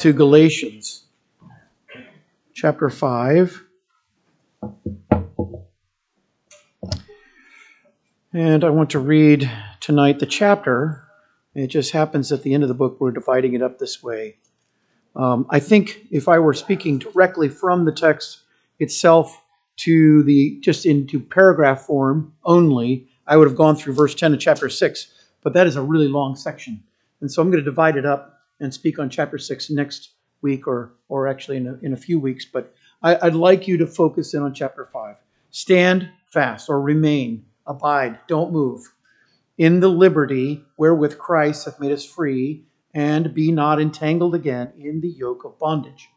to Galatians chapter 5. And I want to read tonight the chapter. It just happens at the end of the book, we're dividing it up this way. Um, I think if I were speaking directly from the text itself to the just into paragraph form only, I would have gone through verse 10 of chapter 6. But that is a really long section. And so I'm going to divide it up and speak on chapter 6 next week or, or actually in a, in a few weeks. But I, I'd like you to focus in on chapter 5. Stand fast or remain abide, don't move, in the liberty wherewith Christ hath made us free, and be not entangled again in the yoke of bondage.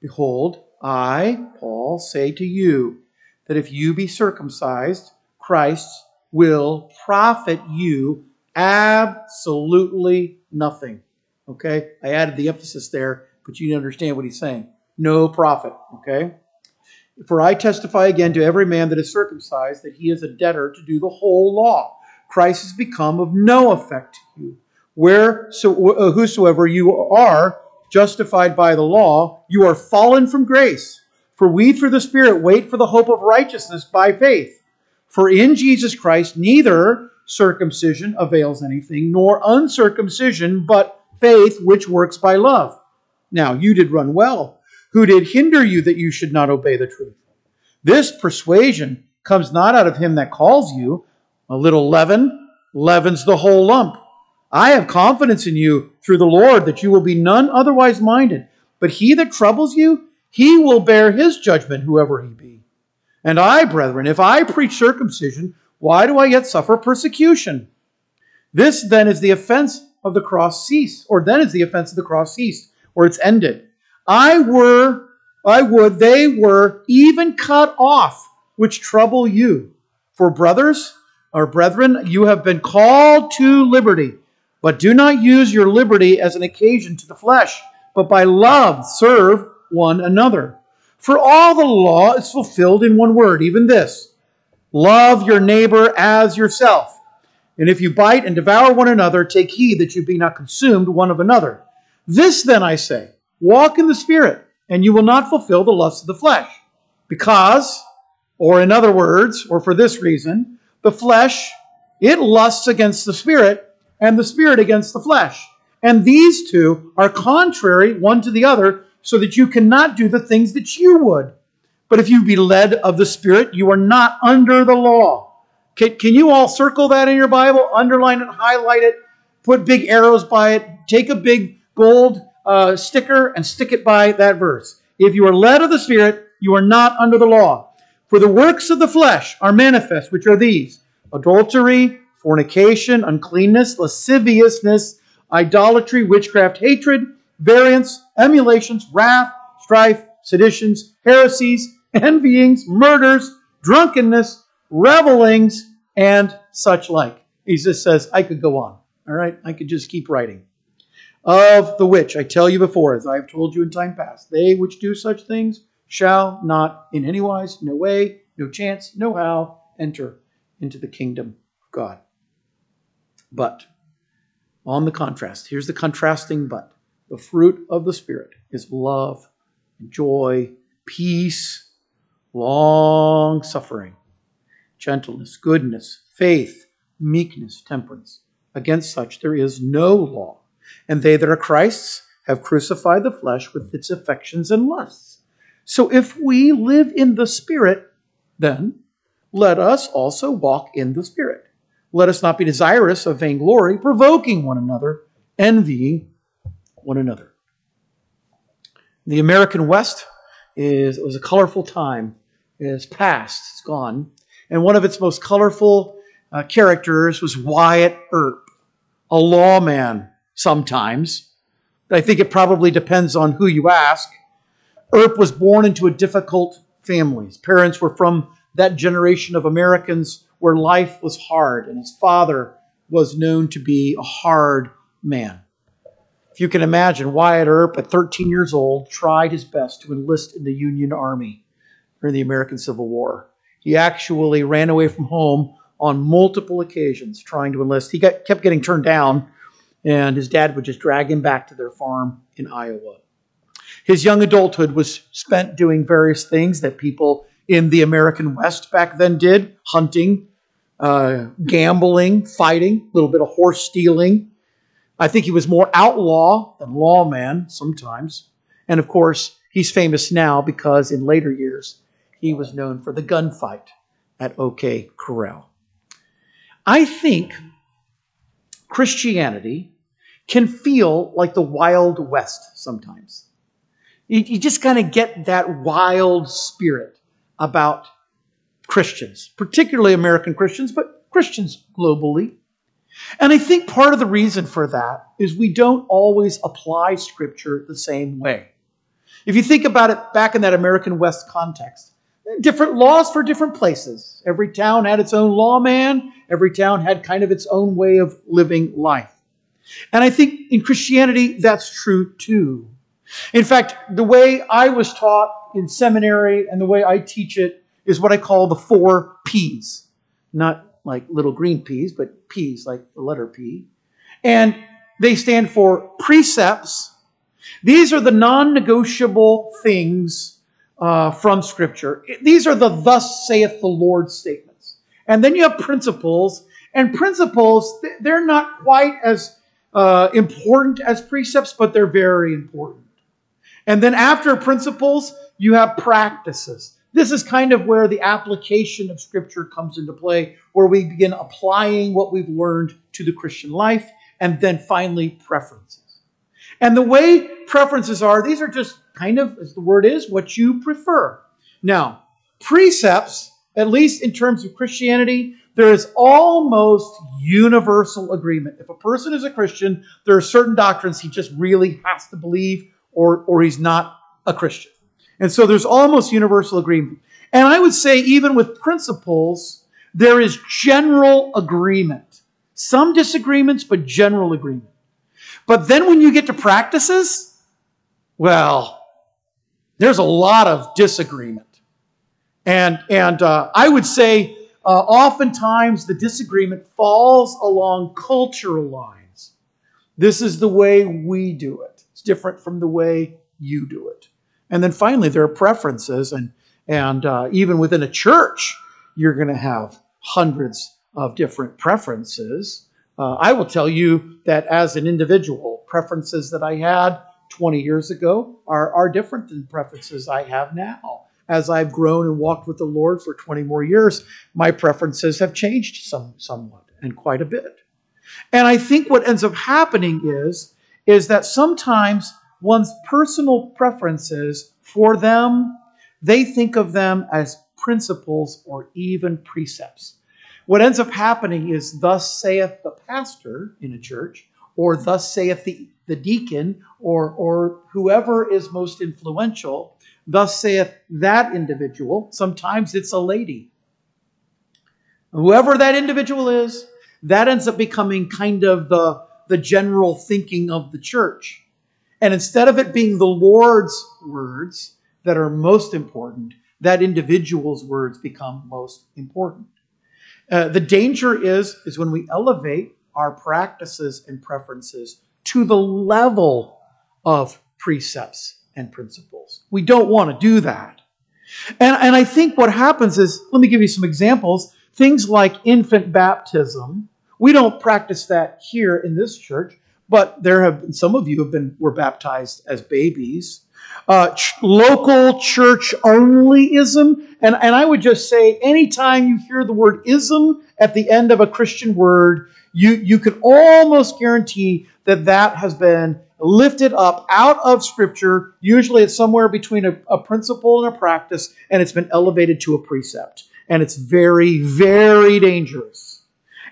Behold, I, Paul, say to you that if you be circumcised, Christ will profit you absolutely nothing. Okay? I added the emphasis there, but you understand what he's saying. No profit. Okay? For I testify again to every man that is circumcised that he is a debtor to do the whole law. Christ has become of no effect to you. Where so, uh, whosoever you are justified by the law, you are fallen from grace. For we through the Spirit wait for the hope of righteousness by faith. For in Jesus Christ neither circumcision avails anything, nor uncircumcision, but faith which works by love. Now you did run well who did hinder you that you should not obey the truth. This persuasion comes not out of him that calls you. A little leaven leavens the whole lump. I have confidence in you through the Lord that you will be none otherwise minded. But he that troubles you, he will bear his judgment, whoever he be. And I, brethren, if I preach circumcision, why do I yet suffer persecution? This then is the offense of the cross ceased, or then is the offense of the cross ceased, or it's ended. I were, I would they were even cut off, which trouble you. For brothers or brethren, you have been called to liberty, but do not use your liberty as an occasion to the flesh, but by love serve one another. For all the law is fulfilled in one word, even this love your neighbor as yourself. And if you bite and devour one another, take heed that you be not consumed one of another. This then I say, Walk in the Spirit, and you will not fulfill the lusts of the flesh. Because, or in other words, or for this reason, the flesh, it lusts against the Spirit, and the Spirit against the flesh. And these two are contrary one to the other, so that you cannot do the things that you would. But if you be led of the Spirit, you are not under the law. Can, can you all circle that in your Bible? Underline it, highlight it, put big arrows by it, take a big gold uh, sticker and stick it by that verse. If you are led of the Spirit, you are not under the law. For the works of the flesh are manifest, which are these adultery, fornication, uncleanness, lasciviousness, idolatry, witchcraft, hatred, variance, emulations, wrath, strife, seditions, heresies, envyings, murders, drunkenness, revelings, and such like. He just says, I could go on. All right, I could just keep writing of the which I tell you before, as I have told you in time past, they which do such things shall not in any wise, no way, no chance, no how enter into the kingdom of God. But on the contrast, here's the contrasting but. The fruit of the Spirit is love, joy, peace, long suffering, gentleness, goodness, faith, meekness, temperance. Against such there is no law. And they that are Christ's have crucified the flesh with its affections and lusts. So if we live in the Spirit, then let us also walk in the Spirit. Let us not be desirous of vainglory, provoking one another, envying one another. The American West is was a colorful time. It is past, it's gone. And one of its most colorful uh, characters was Wyatt Earp, a lawman sometimes. I think it probably depends on who you ask. Earp was born into a difficult family. His parents were from that generation of Americans where life was hard, and his father was known to be a hard man. If you can imagine, Wyatt Earp, at 13 years old, tried his best to enlist in the Union Army during the American Civil War. He actually ran away from home on multiple occasions trying to enlist. He got, kept getting turned down and his dad would just drag him back to their farm in Iowa. His young adulthood was spent doing various things that people in the American West back then did hunting, uh, gambling, fighting, a little bit of horse stealing. I think he was more outlaw than lawman sometimes. And of course, he's famous now because in later years he was known for the gunfight at OK Corral. I think Christianity can feel like the Wild West sometimes. You, you just kind of get that wild spirit about Christians, particularly American Christians, but Christians globally. And I think part of the reason for that is we don't always apply Scripture the same way. If you think about it back in that American West context, different laws for different places. Every town had its own lawman, every town had kind of its own way of living life. And I think in Christianity, that's true too. In fact, the way I was taught in seminary and the way I teach it is what I call the four P's. Not like little green peas, but P's, like the letter P. And they stand for precepts. These are the non negotiable things uh, from Scripture. These are the thus saith the Lord statements. And then you have principles, and principles, they're not quite as uh, important as precepts, but they're very important. And then after principles, you have practices. This is kind of where the application of Scripture comes into play, where we begin applying what we've learned to the Christian life, and then finally, preferences. And the way preferences are, these are just kind of, as the word is, what you prefer. Now, precepts, at least in terms of Christianity, there is almost universal agreement. If a person is a Christian, there are certain doctrines he just really has to believe, or, or he's not a Christian. And so there's almost universal agreement. And I would say, even with principles, there is general agreement. Some disagreements, but general agreement. But then when you get to practices, well, there's a lot of disagreement. And, and uh, I would say, uh, oftentimes the disagreement falls along cultural lines. This is the way we do it. It's different from the way you do it. And then finally, there are preferences, and and uh, even within a church, you're going to have hundreds of different preferences. Uh, I will tell you that as an individual, preferences that I had 20 years ago are, are different than preferences I have now. As I've grown and walked with the Lord for 20 more years, my preferences have changed some, somewhat and quite a bit. And I think what ends up happening is, is that sometimes one's personal preferences for them, they think of them as principles or even precepts. What ends up happening is, Thus saith the pastor in a church, or Thus saith the, the deacon, or, or whoever is most influential, Thus saith that individual. Sometimes it's a lady. Whoever that individual is, that ends up becoming kind of the, the general thinking of the church. And instead of it being the Lord's words that are most important, that individual's words become most important. Uh, the danger is, is when we elevate our practices and preferences to the level of precepts and principles. We don't want to do that. And, and I think what happens is, let me give you some examples. Things like infant baptism. We don't practice that here in this church, but there have some of you have been were baptized as babies. Uh, ch- local church onlyism, and, and I would just say anytime you hear the word ism at the end of a Christian word, you, you can almost guarantee that that has been lifted up out of Scripture. Usually it's somewhere between a, a principle and a practice, and it's been elevated to a precept. And it's very, very dangerous.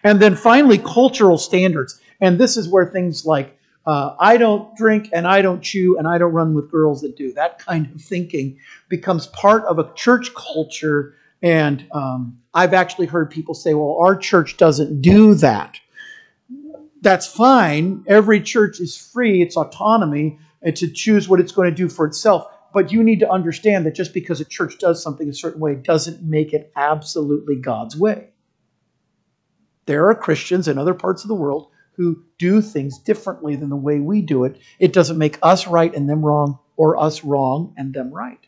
And then finally, cultural standards. And this is where things like uh, I don't drink and I don't chew and I don't run with girls that do. That kind of thinking becomes part of a church culture. And um, I've actually heard people say, well, our church doesn't do that. That's fine. Every church is free, it's autonomy, to choose what it's going to do for itself. But you need to understand that just because a church does something a certain way doesn't make it absolutely God's way. There are Christians in other parts of the world who do things differently than the way we do it. It doesn't make us right and them wrong or us wrong and them right.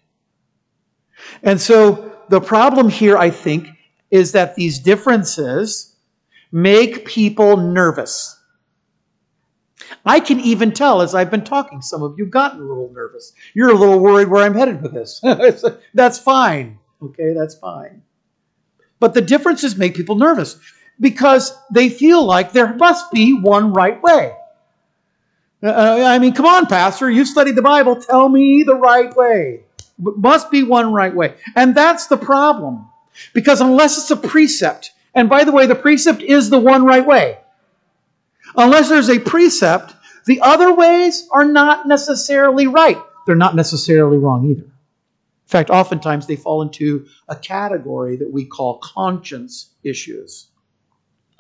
And so the problem here, I think, is that these differences make people nervous. I can even tell as I've been talking, some of you have gotten a little nervous. You're a little worried where I'm headed with this. that's fine. Okay, that's fine. But the differences make people nervous because they feel like there must be one right way. Uh, I mean, come on, Pastor, you've studied the Bible. Tell me the right way. must be one right way. And that's the problem. Because unless it's a precept, and by the way, the precept is the one right way. Unless there's a precept, the other ways are not necessarily right. They're not necessarily wrong either. In fact, oftentimes they fall into a category that we call conscience issues.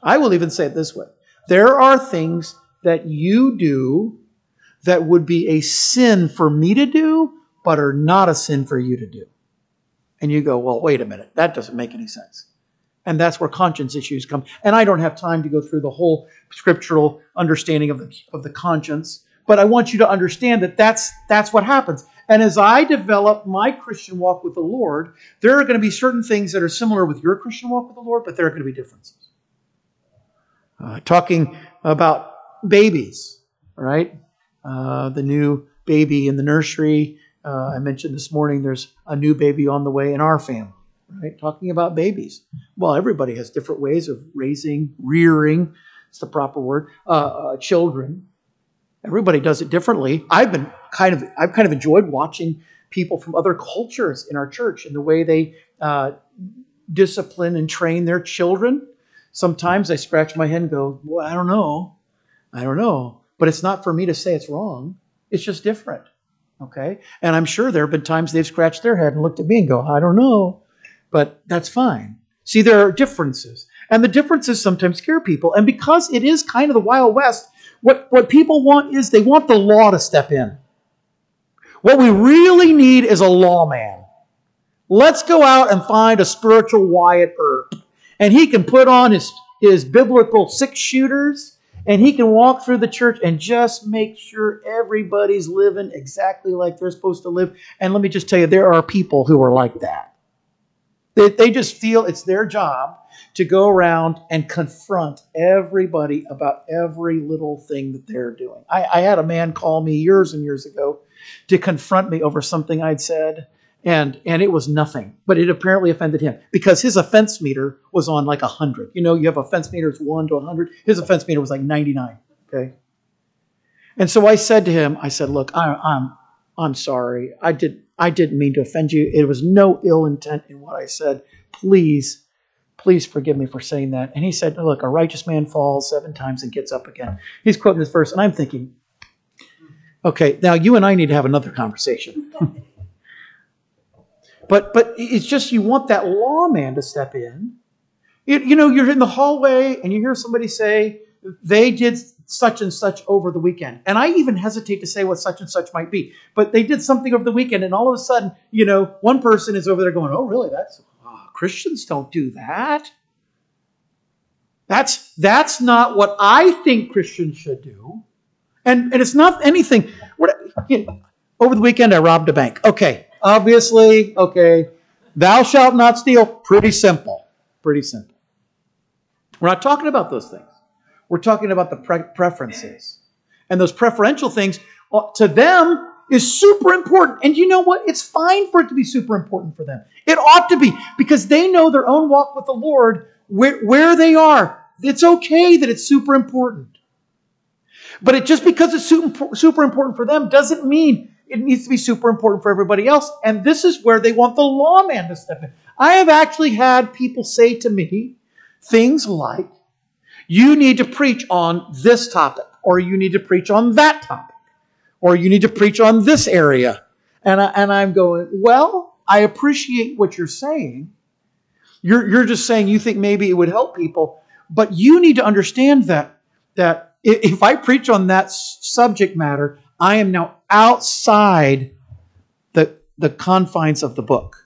I will even say it this way there are things that you do that would be a sin for me to do, but are not a sin for you to do. And you go, well, wait a minute, that doesn't make any sense. And that's where conscience issues come. And I don't have time to go through the whole scriptural understanding of the, of the conscience, but I want you to understand that that's, that's what happens. And as I develop my Christian walk with the Lord, there are going to be certain things that are similar with your Christian walk with the Lord, but there are going to be differences. Uh, talking about babies, right? Uh, the new baby in the nursery. Uh, I mentioned this morning there's a new baby on the way in our family, right? Talking about babies. Well, everybody has different ways of raising, rearing, it's the proper word, uh, uh, children. Everybody does it differently. I've been kind of, I've kind of enjoyed watching people from other cultures in our church and the way they uh, discipline and train their children. Sometimes I scratch my head and go, well, I don't know. I don't know. But it's not for me to say it's wrong. It's just different. Okay? And I'm sure there have been times they've scratched their head and looked at me and go, I don't know. But that's fine. See, there are differences. And the differences sometimes scare people. And because it is kind of the Wild West, what, what people want is they want the law to step in. What we really need is a lawman. Let's go out and find a spiritual Wyatt Earp. And he can put on his, his biblical six shooters and he can walk through the church and just make sure everybody's living exactly like they're supposed to live. And let me just tell you, there are people who are like that. They, they just feel it's their job to go around and confront everybody about every little thing that they're doing. I, I had a man call me years and years ago to confront me over something I'd said and and it was nothing but it apparently offended him because his offense meter was on like 100 you know you have offense meters 1 to 100 his offense meter was like 99 okay? And so i said to him i said look I, i'm i'm sorry. I did i didn't mean to offend you. It was no ill intent in what i said. Please please forgive me for saying that. And he said look a righteous man falls seven times and gets up again. He's quoting this verse and i'm thinking okay now you and i need to have another conversation But but it's just you want that lawman to step in. You, you know, you're in the hallway and you hear somebody say they did such and such over the weekend. And I even hesitate to say what such and such might be. But they did something over the weekend, and all of a sudden, you know, one person is over there going, "Oh, really? That's oh, Christians don't do that." That's that's not what I think Christians should do. And and it's not anything. What, you know, over the weekend, I robbed a bank. Okay, obviously, okay, thou shalt not steal, pretty simple. Pretty simple. We're not talking about those things. We're talking about the pre- preferences. And those preferential things, well, to them, is super important. And you know what? It's fine for it to be super important for them. It ought to be because they know their own walk with the Lord, where, where they are. It's okay that it's super important. But it just because it's super important for them doesn't mean it needs to be super important for everybody else. And this is where they want the lawman to step in. I have actually had people say to me things like, you need to preach on this topic, or you need to preach on that topic, or you need to preach on this area. And, I, and I'm going, well, I appreciate what you're saying. You're, you're just saying you think maybe it would help people, but you need to understand that, that if I preach on that subject matter, I am now outside the, the confines of the book.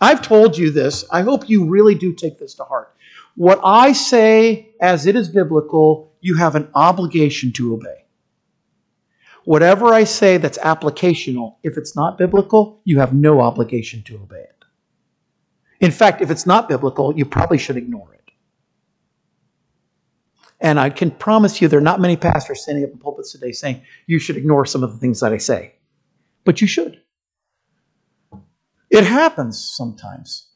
I've told you this. I hope you really do take this to heart. What I say as it is biblical, you have an obligation to obey. whatever I say that's applicational, if it's not biblical, you have no obligation to obey it. In fact, if it's not biblical, you probably should ignore it. And I can promise you there are not many pastors standing up in pulpits today saying you should ignore some of the things that I say. But you should. It happens sometimes.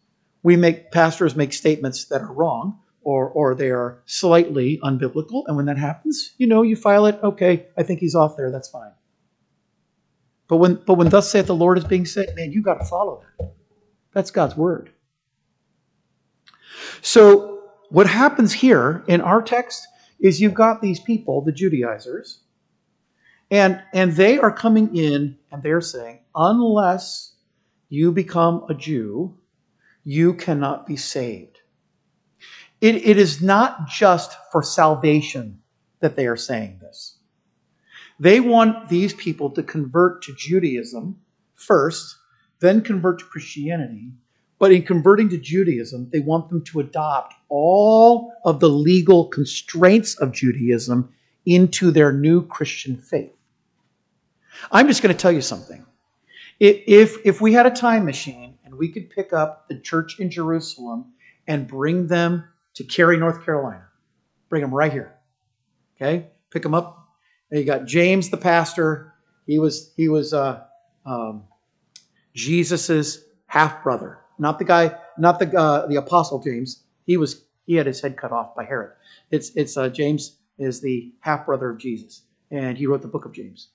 We make pastors make statements that are wrong or or they are slightly unbiblical, and when that happens, you know, you file it, okay, I think he's off there, that's fine. But when but when thus saith the Lord is being said, man, you got to follow that. That's God's word. So what happens here in our text is you've got these people, the Judaizers, and, and they are coming in and they're saying, unless you become a Jew, you cannot be saved. It, it is not just for salvation that they are saying this. They want these people to convert to Judaism first, then convert to Christianity, but in converting to Judaism, they want them to adopt all of the legal constraints of Judaism into their new Christian faith. I'm just going to tell you something. If, if we had a time machine and we could pick up the church in Jerusalem and bring them to Cary, North Carolina, bring them right here. Okay? Pick them up. And you got James the pastor. He was, he was uh, um, Jesus's half brother not the guy, not the uh, the apostle James. He was he had his head cut off by Herod. It's it's uh, James is the half brother of Jesus, and he wrote the book of James.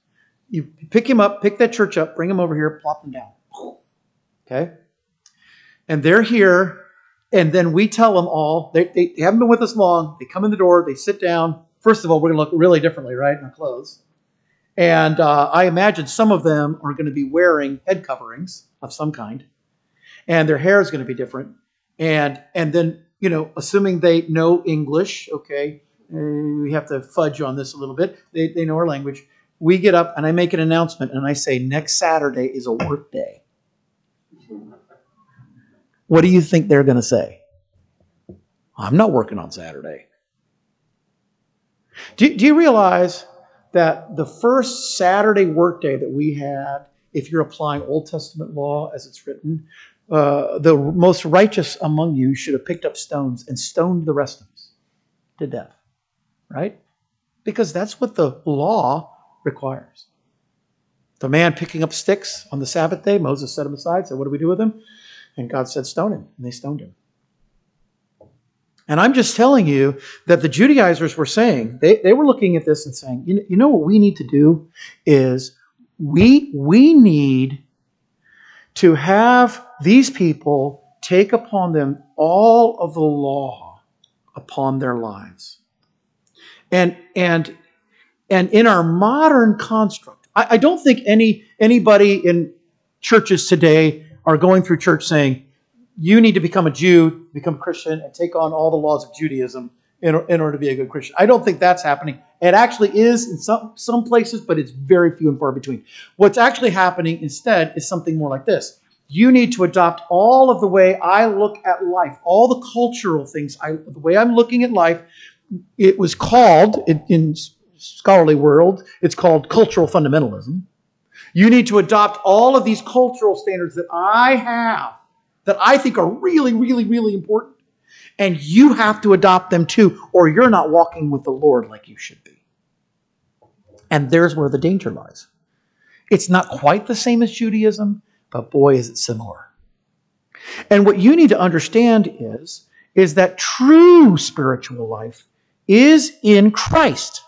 You pick him up, pick that church up, bring him over here, plop him down. Okay, and they're here, and then we tell them all they, they, they haven't been with us long. They come in the door, they sit down. First of all, we're going to look really differently, right, in our clothes. And uh, I imagine some of them are going to be wearing head coverings of some kind and their hair is going to be different. And and then you know, assuming they know English, okay, uh, we have to fudge on this a little bit. They they know our language. We get up and I make an announcement and I say next Saturday is a work day. What do you think they're going to say? I'm not working on Saturday. Do, do you realize that the first Saturday workday that we had, if you're applying Old Testament law as it's written, uh, the most righteous among you should have picked up stones and stoned the rest of us to death. Right? Because that's what the law requires. The man picking up sticks on the Sabbath day, Moses set him aside, said, What do we do with him? And God said, Stone him. And they stoned him. And I'm just telling you that the Judaizers were saying, they, they were looking at this and saying, you know, you know what we need to do is we, we need to have these people take upon them all of the law upon their lives. And, and, and in our modern construct, I, I don't think any, anybody in churches today are going through church saying, you need to become a Jew, become a Christian, and take on all the laws of Judaism in, in order to be a good Christian. I don't think that's happening. It actually is in some, some places, but it's very few and far between. What's actually happening instead is something more like this. You need to adopt all of the way I look at life, all the cultural things, I, the way I'm looking at life. It was called, in, in scholarly world, it's called cultural fundamentalism. You need to adopt all of these cultural standards that I have, that I think are really, really, really important and you have to adopt them too, or you're not walking with the Lord like you should be. And there's where the danger lies. It's not quite the same as Judaism, but boy, is it similar. And what you need to understand is, is that true spiritual life is in Christ.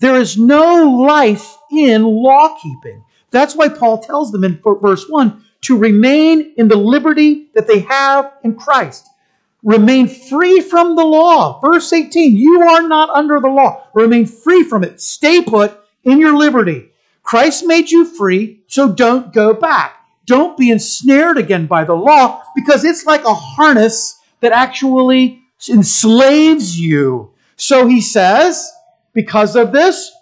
There is no life in law keeping. That's why Paul tells them in verse 1 to remain in the liberty that they have in Christ. Remain free from the law. Verse 18, you are not under the law. Remain free from it. Stay put in your liberty. Christ made you free, so don't go back. Don't be ensnared again by the law because it's like a harness that actually enslaves you. So he says, because of this,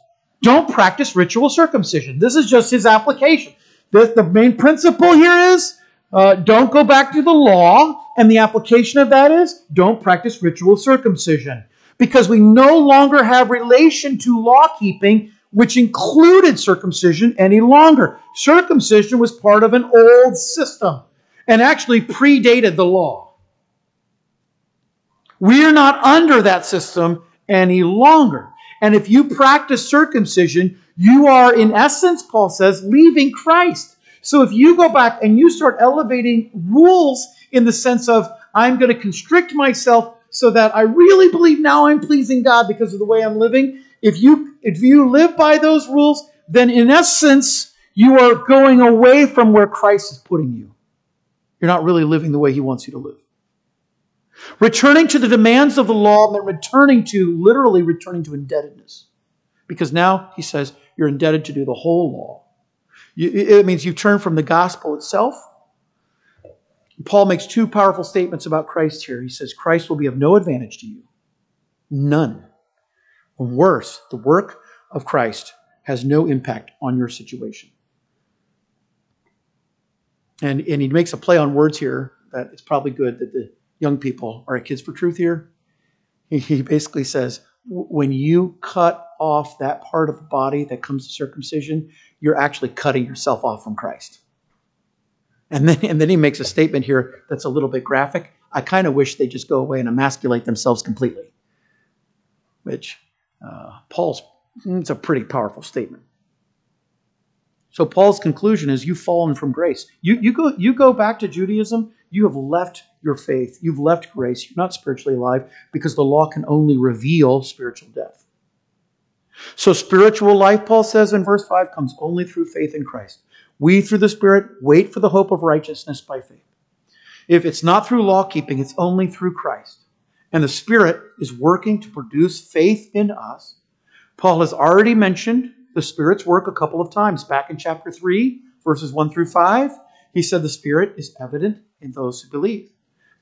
don't practice ritual circumcision. This is just his application. The, the main principle here is uh, don't go back to the law and the application of that is don't practice ritual circumcision. Because we no longer have relation to law keeping, which included circumcision any longer. Circumcision was part of an old system and actually predated the law. We are not under that system any longer. And if you practice circumcision, you are, in essence, Paul says, leaving Christ. So if you go back and you start elevating rules in the sense of, I'm going to constrict myself so that I really believe now I'm pleasing God because of the way I'm living, if you if you live by those rules, then in essence, you are going away from where Christ is putting you. You're not really living the way he wants you to live. Returning to the demands of the law meant returning to, literally returning to indebtedness. Because now, he says, you're indebted to do the whole law. It means you've turned from the gospel itself. Paul makes two powerful statements about Christ here. He says, Christ will be of no advantage to you. None. Worse, the work of Christ has no impact on your situation. And, and he makes a play on words here that it's probably good that the young people are Kids for Truth here. He basically says, when you cut off that part of the body that comes to circumcision, you're actually cutting yourself off from Christ. And then, and then he makes a statement here that's a little bit graphic. I kind of wish they just go away and emasculate themselves completely. Which uh, Paul's, it's a pretty powerful statement. So Paul's conclusion is you've fallen from grace. You, you, go, you go back to Judaism, you have left your faith. You've left grace. You're not spiritually alive because the law can only reveal spiritual death. So, spiritual life, Paul says in verse 5, comes only through faith in Christ. We, through the Spirit, wait for the hope of righteousness by faith. If it's not through law keeping, it's only through Christ. And the Spirit is working to produce faith in us. Paul has already mentioned the Spirit's work a couple of times. Back in chapter 3, verses 1 through 5, he said the Spirit is evident in those who believe.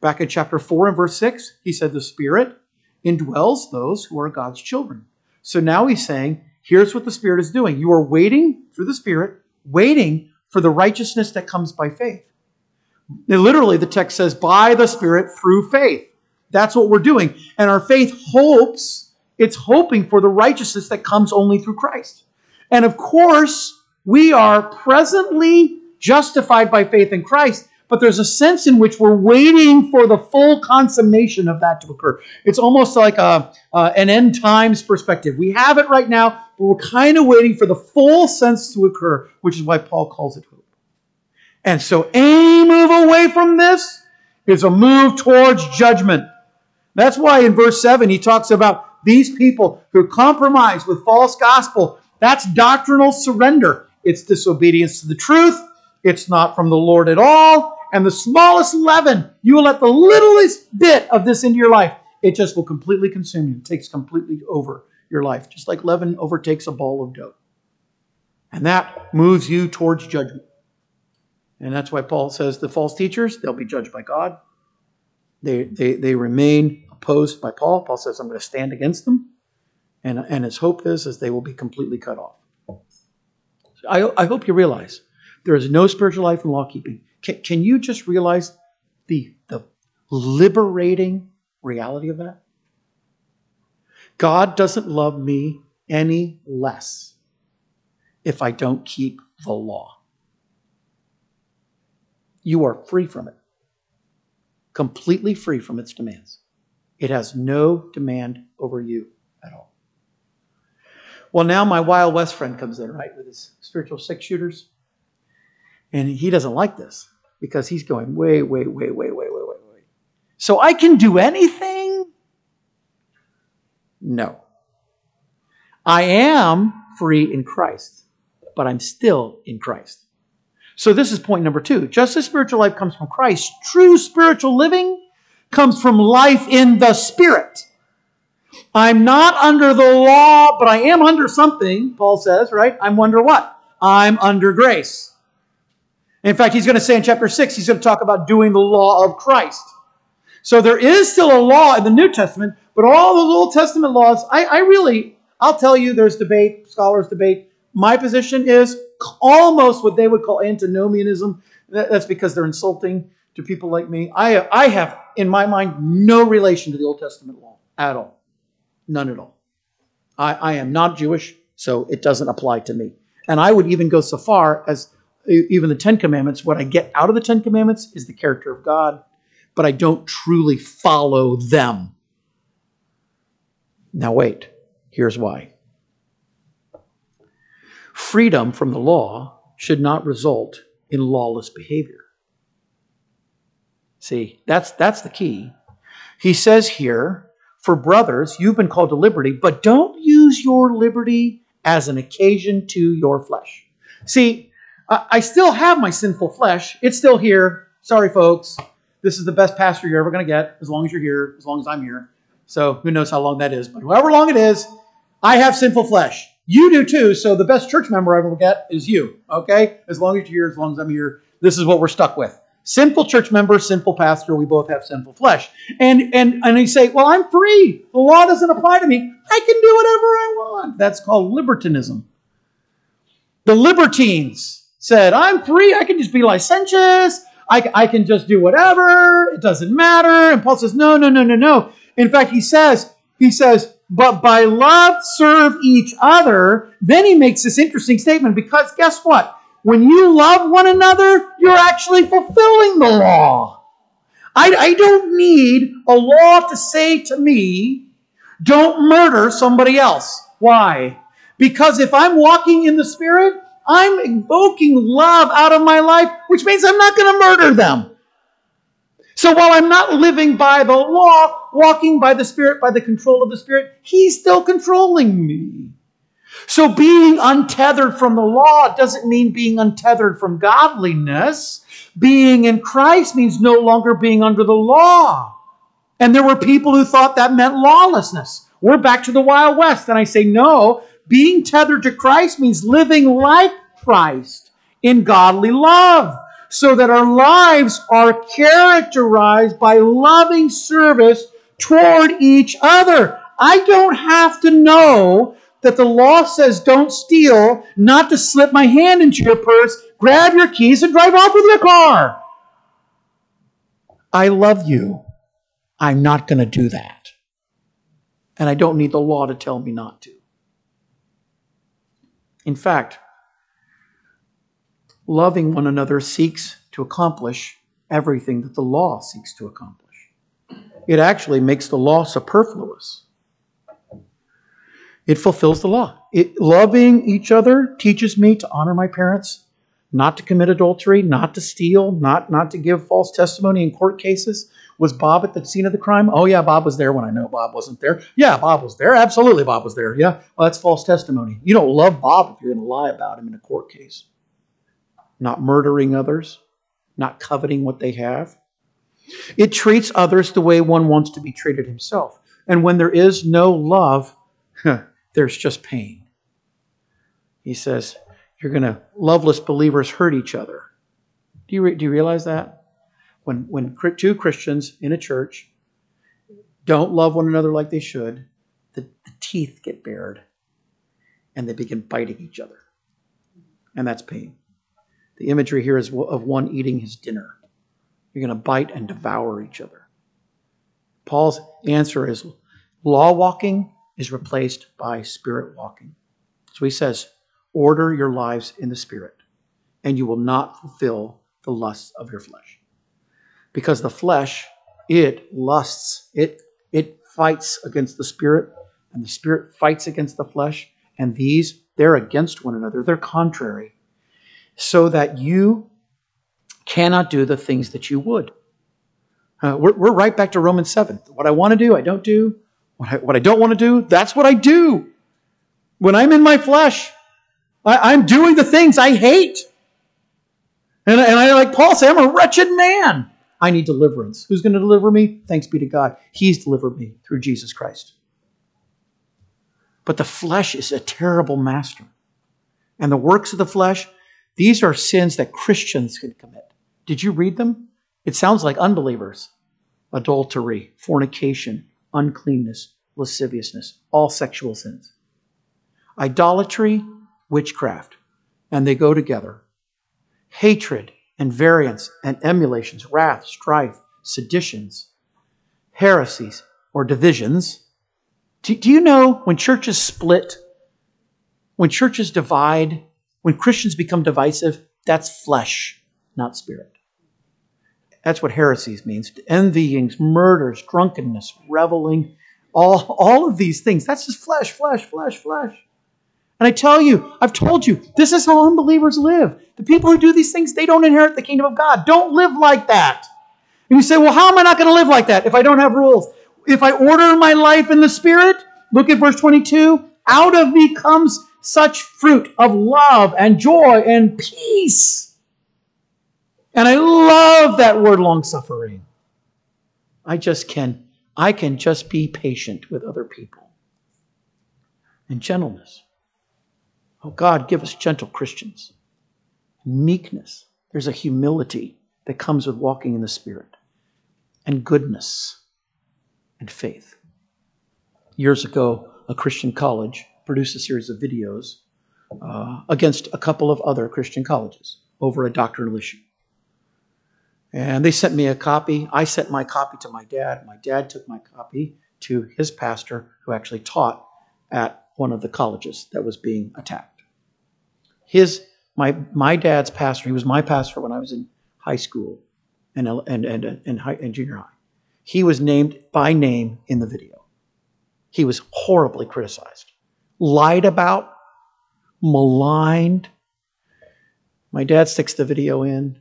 Back in chapter 4 and verse 6, he said the Spirit indwells those who are God's children. So now he's saying, here's what the Spirit is doing. You are waiting through the Spirit, waiting for the righteousness that comes by faith. And literally, the text says, by the Spirit through faith. That's what we're doing. And our faith hopes, it's hoping for the righteousness that comes only through Christ. And of course, we are presently justified by faith in Christ, but there's a sense in which we're waiting for the full consummation of that to occur. It's almost like a, uh, an end times perspective. We have it right now, but we're kind of waiting for the full sense to occur, which is why Paul calls it hope. And so, any move away from this is a move towards judgment. That's why in verse 7 he talks about these people who compromise with false gospel. That's doctrinal surrender. It's disobedience to the truth. It's not from the Lord at all and the smallest leaven, you will let the littlest bit of this into your life, it just will completely consume you. It takes completely over your life, just like leaven overtakes a ball of dough. And that moves you towards judgment. And that's why Paul says the false teachers, they'll be judged by God. They, they, they remain opposed by Paul. Paul says, I'm going to stand against them. And, and his hope is, is they will be completely cut off. I, I hope you realize there is no spiritual life in law keeping. Can, can you just realize the, the liberating reality of that? God doesn't love me any less if I don't keep the law. You are free from it, completely free from its demands. It has no demand over you at all. Well, now my Wild West friend comes in, right, with his spiritual six shooters. And he doesn't like this because he's going way, way, way, way, way, way, way, way. So I can do anything? No. I am free in Christ, but I'm still in Christ. So this is point number two. Just as spiritual life comes from Christ, true spiritual living comes from life in the Spirit. I'm not under the law, but I am under something, Paul says, right? I'm under what? I'm under grace. In fact, he's going to say in chapter 6, he's going to talk about doing the law of Christ. So there is still a law in the New Testament, but all those Old Testament laws, I, I really, I'll tell you, there's debate, scholars debate. My position is almost what they would call antinomianism. That's because they're insulting to people like me. I, I have, in my mind, no relation to the Old Testament law at all. None at all. I, I am not Jewish, so it doesn't apply to me. And I would even go so far as even the Ten Commandments, what I get out of the Ten Commandments is the character of God, but I don't truly follow them. Now, wait, here's why. Freedom from the law should not result in lawless behavior. See, that's, that's the key. He says here, for brothers, you've been called to liberty, but don't use your liberty as an occasion to your flesh. See, I still have my sinful flesh. It's still here. Sorry, folks. This is the best pastor you're ever going to get, as long as you're here, as long as I'm here. So who knows how long that is. But however long it is, I have sinful flesh. You do too. So the best church member I will get is you. Okay? As long as you're here, as long as I'm here, this is what we're stuck with. Sinful church member, sinful pastor, we both have sinful flesh. And and and you say, Well, I'm free. The law doesn't apply to me. I can do whatever I want. That's called libertinism. The libertines said, I'm free. I can just be licentious. I, I can just do whatever. It doesn't matter. And Paul says, No, no, no, no, no. In fact, he says, he says, but by love serve each other. Then he makes this interesting statement because guess what? When you love one another, you're actually fulfilling the law. I, I don't need a law to say to me, don't murder somebody else. Why? Because if I'm walking in the Spirit, I'm invoking love out of my life, which means I'm not going to murder them. So while I'm not living by the law, walking by the Spirit, by the control of the Spirit, He's still controlling me. So being untethered from the law doesn't mean being untethered from godliness. Being in Christ means no longer being under the law. And there were people who thought that meant lawlessness. We're back to the Wild West. And I say, no, being tethered to Christ means living like Christ in godly love, so that our lives are characterized by loving service toward each other. I don't have to know that the law says don't steal, not to slip my hand into your purse, grab your keys, and drive off with your car. I love you. I'm not going to do that. And I don't need the law to tell me not to. In fact, loving one another seeks to accomplish everything that the law seeks to accomplish. It actually makes the law superfluous. It fulfills the law. It, loving each other teaches me to honor my parents, not to commit adultery, not to steal, not, not to give false testimony in court cases. Was Bob at the scene of the crime? Oh, yeah, Bob was there when I know Bob wasn't there. Yeah, Bob was there. Absolutely, Bob was there. Yeah, well, that's false testimony. You don't love Bob if you're going to lie about him in a court case. Not murdering others, not coveting what they have. It treats others the way one wants to be treated himself. And when there is no love, there's just pain. He says, You're going to, loveless believers hurt each other. Do you, re- do you realize that? When, when two Christians in a church don't love one another like they should, the, the teeth get bared and they begin biting each other. And that's pain. The imagery here is of one eating his dinner. You're going to bite and devour each other. Paul's answer is law walking is replaced by spirit walking. So he says, order your lives in the spirit, and you will not fulfill the lusts of your flesh because the flesh it lusts. It it fights against the spirit and the spirit fights against the flesh and these they're against one another. They're contrary. So that you cannot do the things that you would. Uh, we're, we're right back to romans 7 what i want to do i don't do. What I, what I don't want to do that's what i do. When i'm in my flesh I, i'm doing the things i hate. And, and i like paul say i'm a wretched man I need deliverance. Who's going to deliver me? Thanks be to God. He's delivered me through Jesus Christ. But the flesh is a terrible master. And the works of the flesh, these are sins that Christians can commit. Did you read them? It sounds like unbelievers. Adultery, fornication, uncleanness, lasciviousness, all sexual sins. Idolatry, witchcraft, and they go together. Hatred, and variance and emulations, wrath, strife, seditions, heresies, or divisions. Do, do you know when churches split, When churches divide, when Christians become divisive, that's flesh, not spirit. That's what heresies means envyings, murders, drunkenness, reveling, all, all of these things. That's just flesh, flesh, flesh, flesh. And I tell you, I've told you, this is how unbelievers live. The people who do these things, they don't inherit the kingdom of God. Don't live like that. And you say, well, how am I not going to live like that if I don't have rules? If I order my life in the Spirit, look at verse 22 out of me comes such fruit of love and joy and peace. And I love that word long suffering. I just can, I can just be patient with other people. And gentleness. Oh God, give us gentle Christians. Meekness. There's a humility that comes with walking in the Spirit. And goodness and faith. Years ago, a Christian college produced a series of videos uh, against a couple of other Christian colleges over a doctrinal issue. And they sent me a copy. I sent my copy to my dad. My dad took my copy to his pastor, who actually taught at one of the colleges that was being attacked. His, my, my dad's pastor, he was my pastor when I was in high school and, and, and, uh, and, high, and junior high. He was named by name in the video. He was horribly criticized, lied about, maligned. My dad sticks the video in.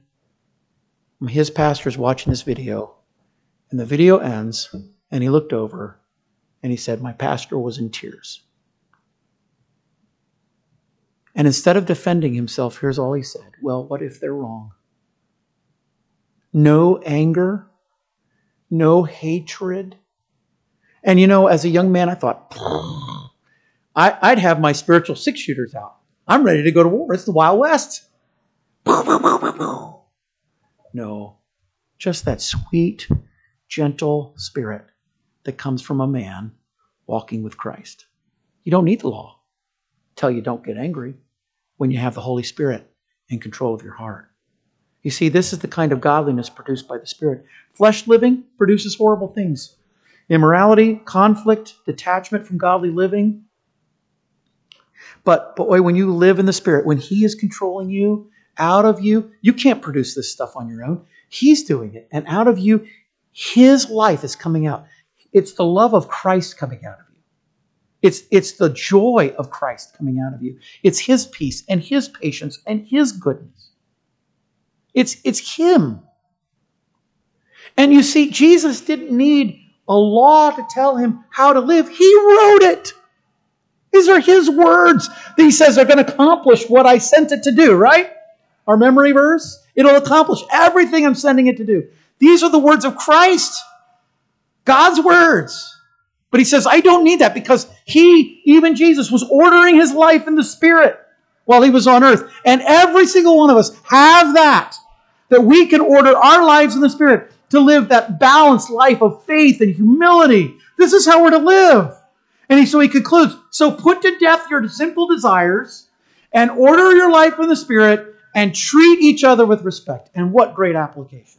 His pastor is watching this video, and the video ends, and he looked over and he said, My pastor was in tears. And instead of defending himself, here's all he said Well, what if they're wrong? No anger, no hatred. And you know, as a young man, I thought, I, would have my spiritual six shooters out. I'm ready to go to war. It's the Wild West. No, just that sweet, gentle spirit that comes from a man walking with Christ. You don't need the law. Tell you don't get angry when you have the Holy Spirit in control of your heart. You see, this is the kind of godliness produced by the Spirit. Flesh living produces horrible things immorality, conflict, detachment from godly living. But, boy, when you live in the Spirit, when He is controlling you, out of you, you can't produce this stuff on your own. He's doing it. And out of you, His life is coming out. It's the love of Christ coming out of. It's, it's the joy of Christ coming out of you. It's His peace and His patience and His goodness. It's, it's Him. And you see, Jesus didn't need a law to tell him how to live, He wrote it. These are His words that He says are going to accomplish what I sent it to do, right? Our memory verse. It'll accomplish everything I'm sending it to do. These are the words of Christ, God's words. But he says, I don't need that because he, even Jesus, was ordering his life in the Spirit while he was on earth. And every single one of us have that, that we can order our lives in the Spirit to live that balanced life of faith and humility. This is how we're to live. And he, so he concludes, so put to death your simple desires and order your life in the Spirit and treat each other with respect. And what great applications.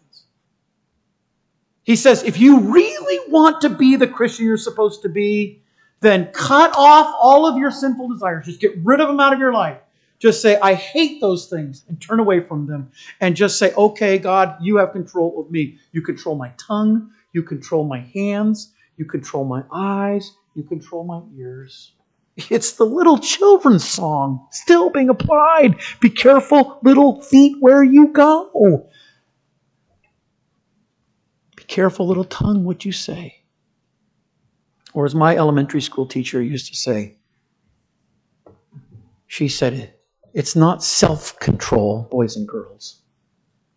He says, if you really want to be the Christian you're supposed to be, then cut off all of your sinful desires. Just get rid of them out of your life. Just say, I hate those things and turn away from them. And just say, okay, God, you have control of me. You control my tongue. You control my hands. You control my eyes. You control my ears. It's the little children's song still being applied. Be careful, little feet, where you go. Careful, little tongue, what you say. Or as my elementary school teacher used to say, she said, It's not self control, boys and girls,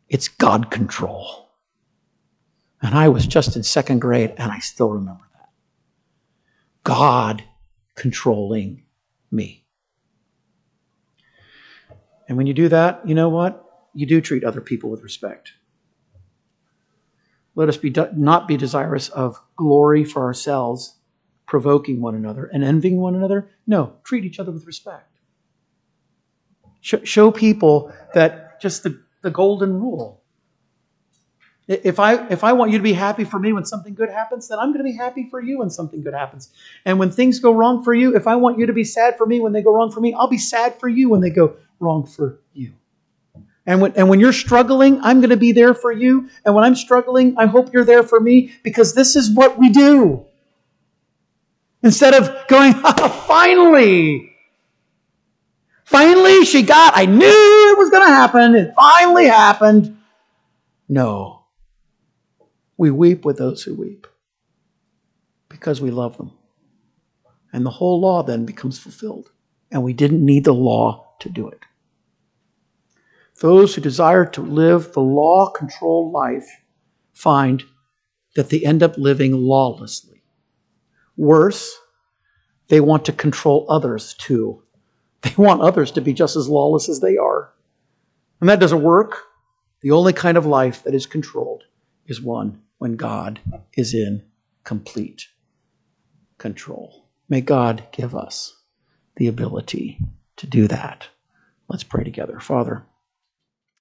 it's God control. And I was just in second grade, and I still remember that. God controlling me. And when you do that, you know what? You do treat other people with respect. Let us be not be desirous of glory for ourselves, provoking one another and envying one another. No, treat each other with respect. Show people that just the, the golden rule. If I if I want you to be happy for me when something good happens, then I'm going to be happy for you when something good happens. And when things go wrong for you, if I want you to be sad for me when they go wrong for me, I'll be sad for you when they go wrong for you. And when, and when you're struggling, I'm going to be there for you. And when I'm struggling, I hope you're there for me because this is what we do. Instead of going, oh, finally, finally she got, I knew it was going to happen. It finally happened. No. We weep with those who weep because we love them. And the whole law then becomes fulfilled. And we didn't need the law to do it. Those who desire to live the law controlled life find that they end up living lawlessly. Worse, they want to control others too. They want others to be just as lawless as they are. And that doesn't work. The only kind of life that is controlled is one when God is in complete control. May God give us the ability to do that. Let's pray together. Father,